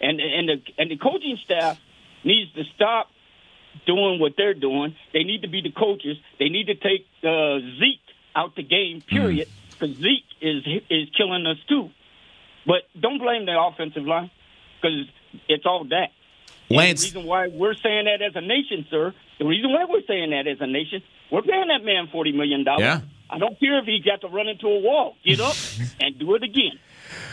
and and the and the coaching staff needs to stop doing what they're doing. They need to be the coaches. They need to take uh, Zeke out the game. Period. Because Zeke is is killing us too. But don't blame the offensive line because it's all that. And Lance- the reason why we're saying that as a nation, sir. The reason why we're saying that as a nation, we're paying that man forty million dollars. Yeah. I don't care if he got to run into a wall. Get up (laughs) and do it again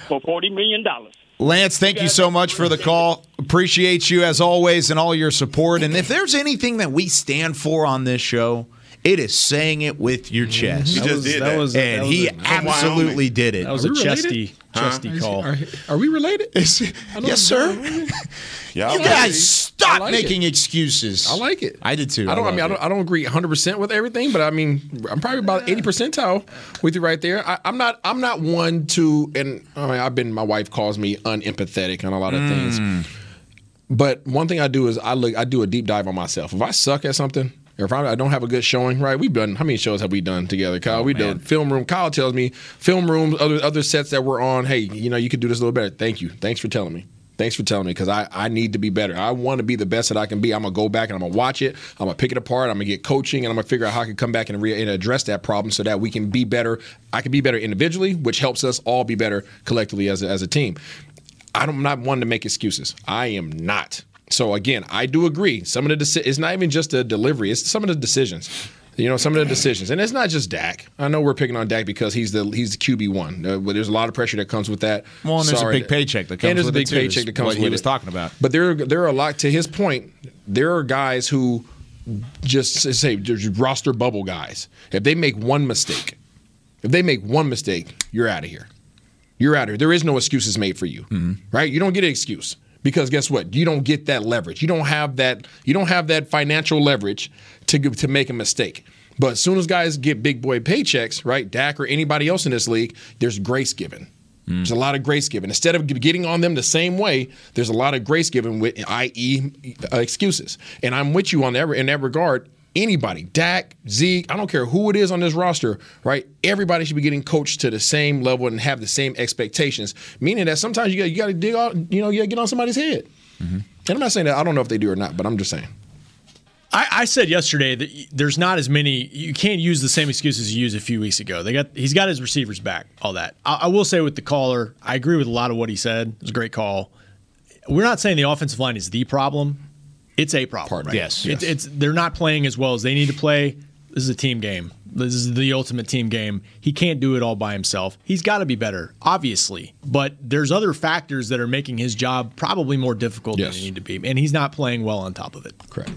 for forty million dollars. Lance, thank you so much for the call. Appreciate you as always and all your support. And if there's anything that we stand for on this show, it is saying it with your mm-hmm. chest. He just did that. was- and that was he a- absolutely did it. That was a chesty, chesty Is- call. Are, are we related? yes, sir. (laughs) Y'all ready? guys, stop like making excuses. I like it. I did too. I don't. I, mean, I don't. I don't agree 100 percent with everything, but I mean, I'm probably about 80 percentile with you right there. I, I'm not. I'm not one to. And I mean, I've been. My wife calls me unempathetic on a lot of things. Mm. But one thing I do is I look. I do a deep dive on myself. If I suck at something. or If I I don't have a good showing, right? We've done how many shows have we done together, Kyle? Oh, we done film room. Kyle tells me film rooms, other other sets that we're on. Hey, you know, you could do this a little better. Thank you. Thanks for telling me. Thanks for telling me because I, I need to be better. I want to be the best that I can be. I'm gonna go back and I'm gonna watch it. I'm gonna pick it apart. I'm gonna get coaching and I'm gonna figure out how I can come back and, re- and address that problem so that we can be better. I can be better individually, which helps us all be better collectively as a, as a team. I'm not one to make excuses. I am not. So again, I do agree. Some of the deci- it's not even just the delivery; it's some of the decisions. You know, some of the decisions, and it's not just Dak. I know we're picking on Dak because he's the he's the QB one. Uh, but there's a lot of pressure that comes with that. Well, and there's a big paycheck that comes and there's with a it, big too, paycheck that comes what with he was it. talking about. But there, there are a lot. To his point, there are guys who just say there's roster bubble guys. If they make one mistake, if they make one mistake, you're out of here. You're out of here. There is no excuses made for you, right? You don't get an excuse because guess what? You don't get that leverage. You don't have that. You don't have that financial leverage to to make a mistake. But as soon as guys get big boy paychecks, right? Dak or anybody else in this league, there's grace given. Hmm. There's a lot of grace given. Instead of getting on them the same way, there's a lot of grace given, with, i.e., excuses. And I'm with you on that in that regard. Anybody, Dak, Zeke, I don't care who it is on this roster, right? Everybody should be getting coached to the same level and have the same expectations. Meaning that sometimes you got you got to dig out, you know, you got to get on somebody's head. Mm-hmm. And I'm not saying that I don't know if they do or not, but I'm just saying. I, I said yesterday that there's not as many. You can't use the same excuses you used a few weeks ago. They got he's got his receivers back. All that. I, I will say with the caller, I agree with a lot of what he said. It was a great call. We're not saying the offensive line is the problem. It's a problem. right? yes, It's, yes. it's they're not playing as well as they need to play. This is a team game. This is the ultimate team game. He can't do it all by himself. He's got to be better, obviously. But there's other factors that are making his job probably more difficult Yes. than he need to be. And he's not playing well on top of it. Correct.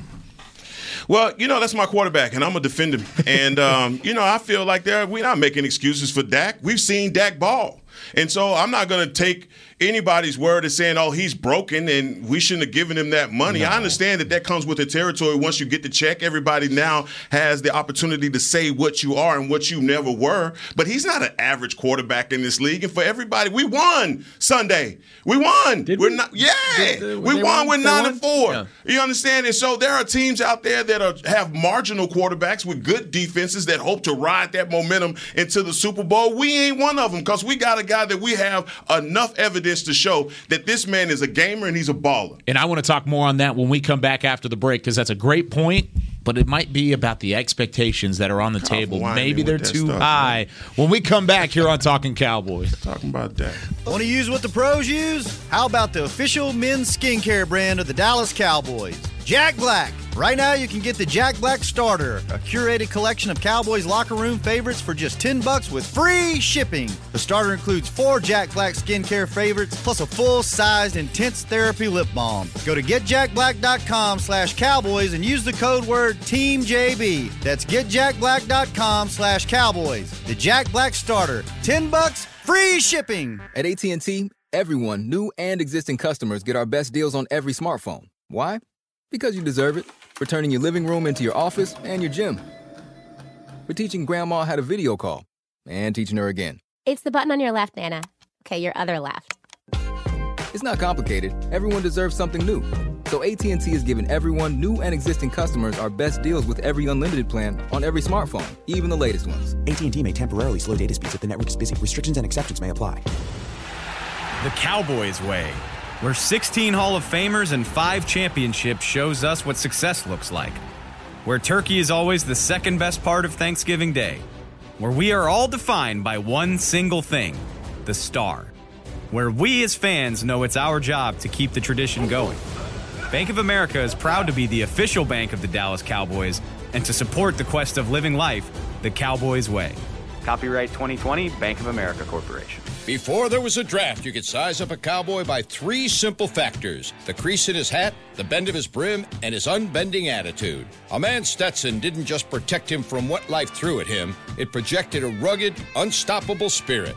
Well, you know that's my quarterback, and I'm gonna defend him. And um, (laughs) you know I feel like there we're not making excuses for Dak. We've seen Dak ball, and so I'm not gonna take anybody's word is saying, "Oh, he's broken," and we shouldn't have given him that money. I understand that that comes with the territory. Once you get the check, everybody now has the opportunity to say what you are and what you never were. But he's not an average quarterback in this league. And for everybody, we won Sunday. We won. Did we're not. Yeah, we won. won? We're nine won? and four. Yeah. You understand? And so there are teams out there that are, have marginal quarterbacks with good defenses that hope to ride that momentum into the Super Bowl. We ain't one of them because we got a guy that we have enough evidence to show that this man is a gamer and he's a baller. And I want to talk more on that when we come back after the break because that's a great point. But it might be about the expectations that are on the table. Maybe they're too stuff, high. When we come back here on Talking Cowboys. Talking about that. Want to use what the pros use? How about the official men's skincare brand of the Dallas Cowboys? Jack Black. Right now, you can get the Jack Black Starter, a curated collection of Cowboys locker room favorites for just 10 bucks with free shipping. The starter includes four Jack Black skincare favorites plus a full-sized intense therapy lip balm. Go to getjackblack.com slash cowboys and use the code word TEAMJB. That's getjackblack.com slash cowboys. The Jack Black Starter, 10 bucks, free shipping. At AT&T, everyone, new and existing customers, get our best deals on every smartphone. Why? Because you deserve it. For turning your living room into your office and your gym. For teaching grandma how to video call and teaching her again. It's the button on your left, Nana. Okay, your other left. It's not complicated. Everyone deserves something new. So AT&T is giving everyone, new and existing customers, our best deals with every unlimited plan on every smartphone, even the latest ones. AT&T may temporarily slow data speeds if the network is busy. Restrictions and exceptions may apply. The Cowboys way, where 16 Hall of Famers and five championships shows us what success looks like. Where turkey is always the second best part of Thanksgiving Day. Where we are all defined by one single thing the star. Where we as fans know it's our job to keep the tradition going. Bank of America is proud to be the official bank of the Dallas Cowboys and to support the quest of living life the Cowboys way. Copyright 2020 Bank of America Corporation. Before there was a draft, you could size up a cowboy by three simple factors the crease in his hat, the bend of his brim, and his unbending attitude. A man Stetson didn't just protect him from what life threw at him, it projected a rugged, unstoppable spirit.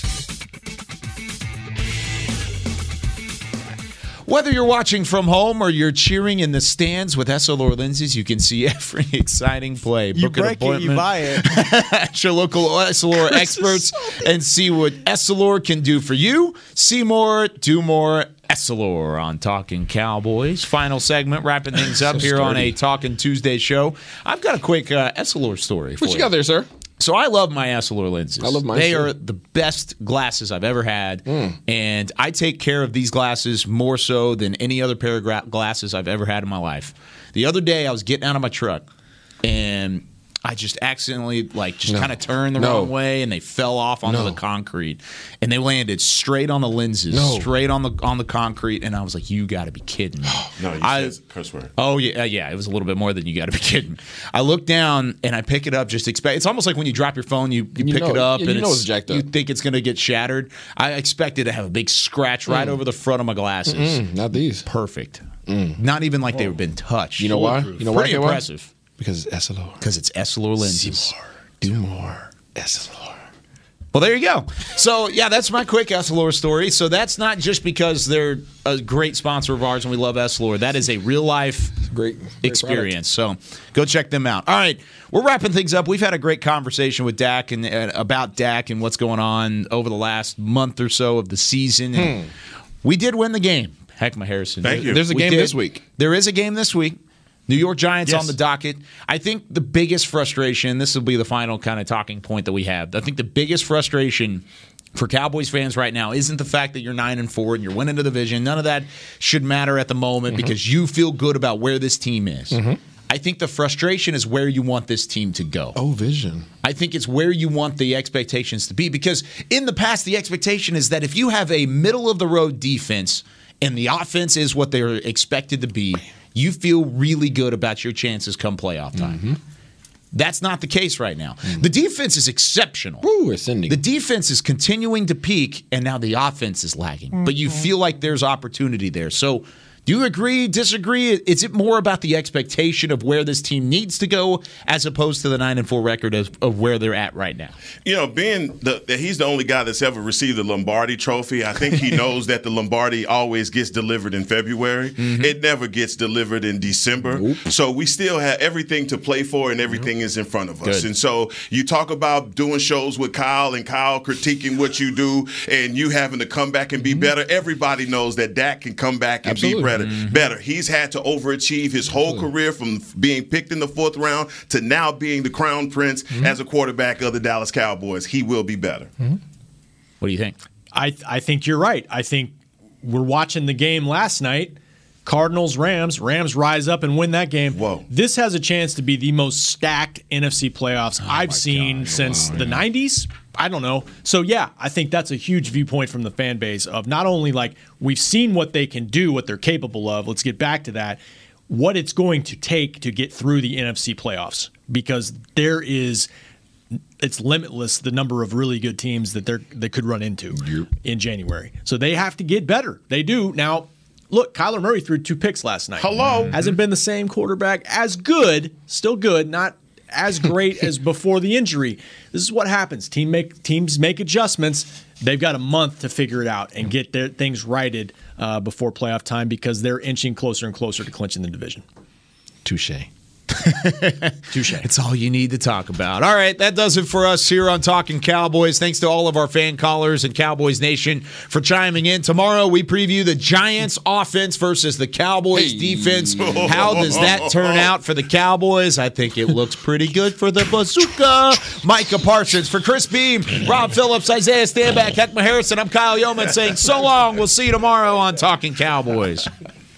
Whether you're watching from home or you're cheering in the stands with Essilor lenses, you can see (laughs) every exciting play. You Book an break it, you appointment buy it. (laughs) at your local Essilor experts and see what Essilor can do for you. See more, do more. Essilor on Talking Cowboys. Final segment, wrapping things up (laughs) So here on a. Talking Tuesday show. I've got a quick uh, Essilor story. For What you got there, sir? So I love my Essilor lenses. I love mine, They too. are the best glasses I've ever had, Mm. and I take care of these glasses more so than any other pair of glasses I've ever had in my life. The other day, I was getting out of my truck, and I just accidentally like just No. kind of turned the No. wrong way, and they fell off onto No. the concrete, and they landed straight on the lenses, No. straight on the on the concrete, and I was like, "You got to be kidding me!" (gasps) No, you I, said curse word. Oh yeah, uh, yeah. It was a little bit more than you got to be (laughs) kidding. I look down and I pick it up. Just expect. It's almost like when you drop your phone, you, you You pick know- it up yeah, and you know it's, it's jacked up. you think it's going to get shattered. I expected to have a big scratch right Mm. over the front of my glasses. Mm-mm, not these. Perfect. Not even like they've been touched. You know why? You know why? Pretty You why? impressive. Because it's Essilor. Because it's Essilor lenses. See more. Do more. Essilor. Well, there you go. So, yeah, that's my quick Essilor story. So, that's not just because they're a great sponsor of ours and we love Essilor. That is a real life great, experience. So, go check them out. All right, we're wrapping things up. We've had a great conversation with Dak and uh, about Dak and what's going on over the last month or so of the season. And We did win the game. Heck, my Harrison. Thank you. There's a We game did. this week. There is a game this week. New York Giants Yes. on the docket. I think the biggest frustration, this will be the final kind of talking point that we have. I think the biggest frustration for Cowboys fans right now isn't the fact that you're 9 and 4 and you're winning the division. None of that should matter at the moment Mm-hmm. because you feel good about where this team is. I think the frustration is where you want this team to go. Oh, vision. I think it's where you want the expectations to be because in the past, the expectation is that if you have a middle of the road defense and the offense is what they're expected to be, you feel really good about your chances come playoff time. Mm-hmm. That's not the case right now. The defense is exceptional. Ooh, ascending. The defense is continuing to peak, and now the offense is lagging. But you feel like there's opportunity there. So, do you agree, disagree? Is it more about the expectation of where this team needs to go as opposed to the 9 and 4 record of, of where they're at right now? You know, being the, that he's the only guy that's ever received the Lombardi trophy, I think he (laughs) knows that the Lombardi always gets delivered in February. Mm-hmm. It never gets delivered in December. So we still have everything to play for and everything is in front of us. Good. And so you talk about doing shows with Kyle and Kyle critiquing what you do and you having to come back and be mm-hmm. better. Everybody knows that Dak can come back and Absolutely. be better. Mm-hmm. Better. He's had to overachieve his whole career from being picked in the fourth round to now being the crown prince mm-hmm. as a quarterback of the Dallas Cowboys. He will be better. Mm-hmm. What do you think? I I think you're right. I think we're watching the game last night. Cardinals Rams. Rams rise up and win that game. Whoa. This has a chance to be the most stacked NFC playoffs oh I've seen since the 90s. I don't know. So yeah, I think that's a huge viewpoint from the fan base of not only like we've seen what they can do, what they're capable of. Let's get back to that. What it's going to take to get through the NFC playoffs because there is it's limitless the number of really good teams that they're they could run into in January. So they have to get better. They do. Now, look, Kyler Murray threw two picks last night. Hello. Hasn't been the same quarterback as good, still good, not as great as (laughs) before the injury. This is what happens. Team make teams make adjustments. They've got a month to figure it out and get their things righted uh, before playoff time because they're inching closer and closer to clinching the division. Touche. (laughs) Touche. It's all you need to talk about. All right, that does it for us here on Talking Cowboys. Thanks to all of our fan callers and Cowboys Nation for chiming in. Tomorrow we preview the Giants offense versus the Cowboys defense. How does that turn out for the Cowboys? I think it looks pretty good for the bazooka. Micah Parsons for Chris Beam, Rob Phillips, Isaiah Stanback, Heckma Harrison. I'm Kyle Youmans saying so long. We'll see you tomorrow on Talking Cowboys.